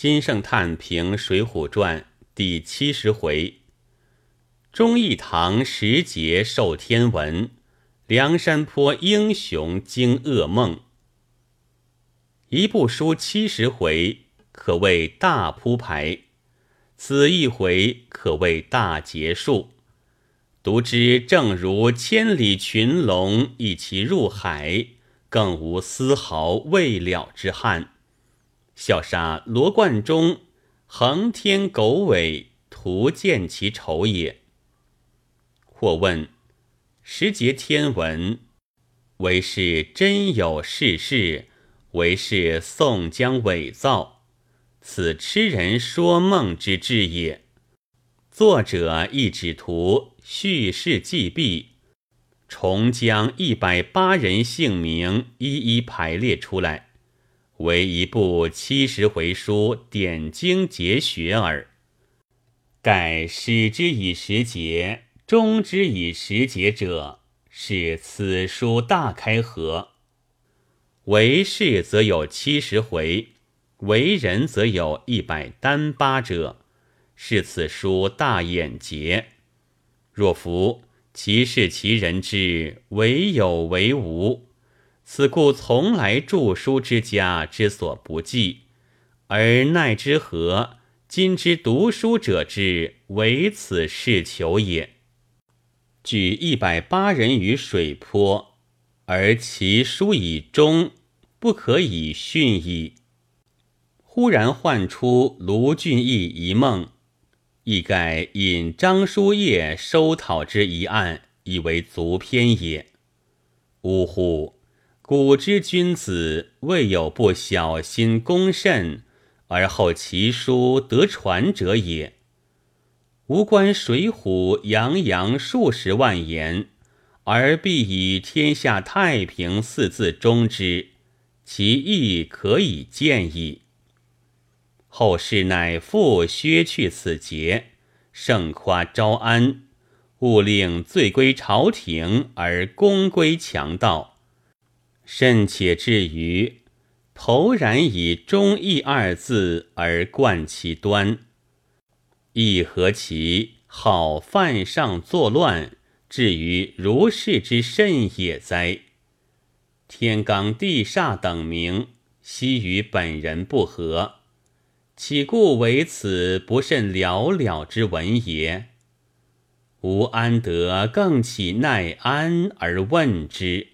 金圣叹评《水浒传》第七十回：忠义堂时节受天文，梁山坡英雄惊噩梦。一部书七十回，可谓大铺排；此一回可谓大结束。读之正如千里群龙一齐入海，更无丝毫未了之憾。笑杀罗贯中横天狗尾，徒见其丑也。或问：时节天文，为是真有世事，为是宋江伪造？此痴人说梦之至也。作者亦只图。叙事既毕，重将一百八人姓名一一排列出来，为一部七十回书点睛节学耳。盖始之以时节，终之以时节者，是此书大开合。为事则有七十回，为人则有一百单八者，是此书大眼节。若夫其事其人之唯有为无，此故从来著书之家之所不记，而奈之何今之读书者之唯此事求也。举一百八人于水泊，而其书以终，不可以训矣。忽然唤出卢俊义一梦。亦盖引张叔夜收讨之一案，以为足篇也。呜呼！古之君子，未有不小心恭慎，而后其书得传者也。吾观《水浒》洋洋数十万言，而必以“天下太平”四字终之，其意可以见矣。后世乃复削去此节，盛夸招安，勿令罪归朝廷而功归强盗，甚且至于投然以忠义二字而冠其端，亦何其好犯上作乱，至于如是之甚也哉？天罡地煞等名，悉与本人不合。岂故为此不甚了了之文也？吾安得更起耐安而问之？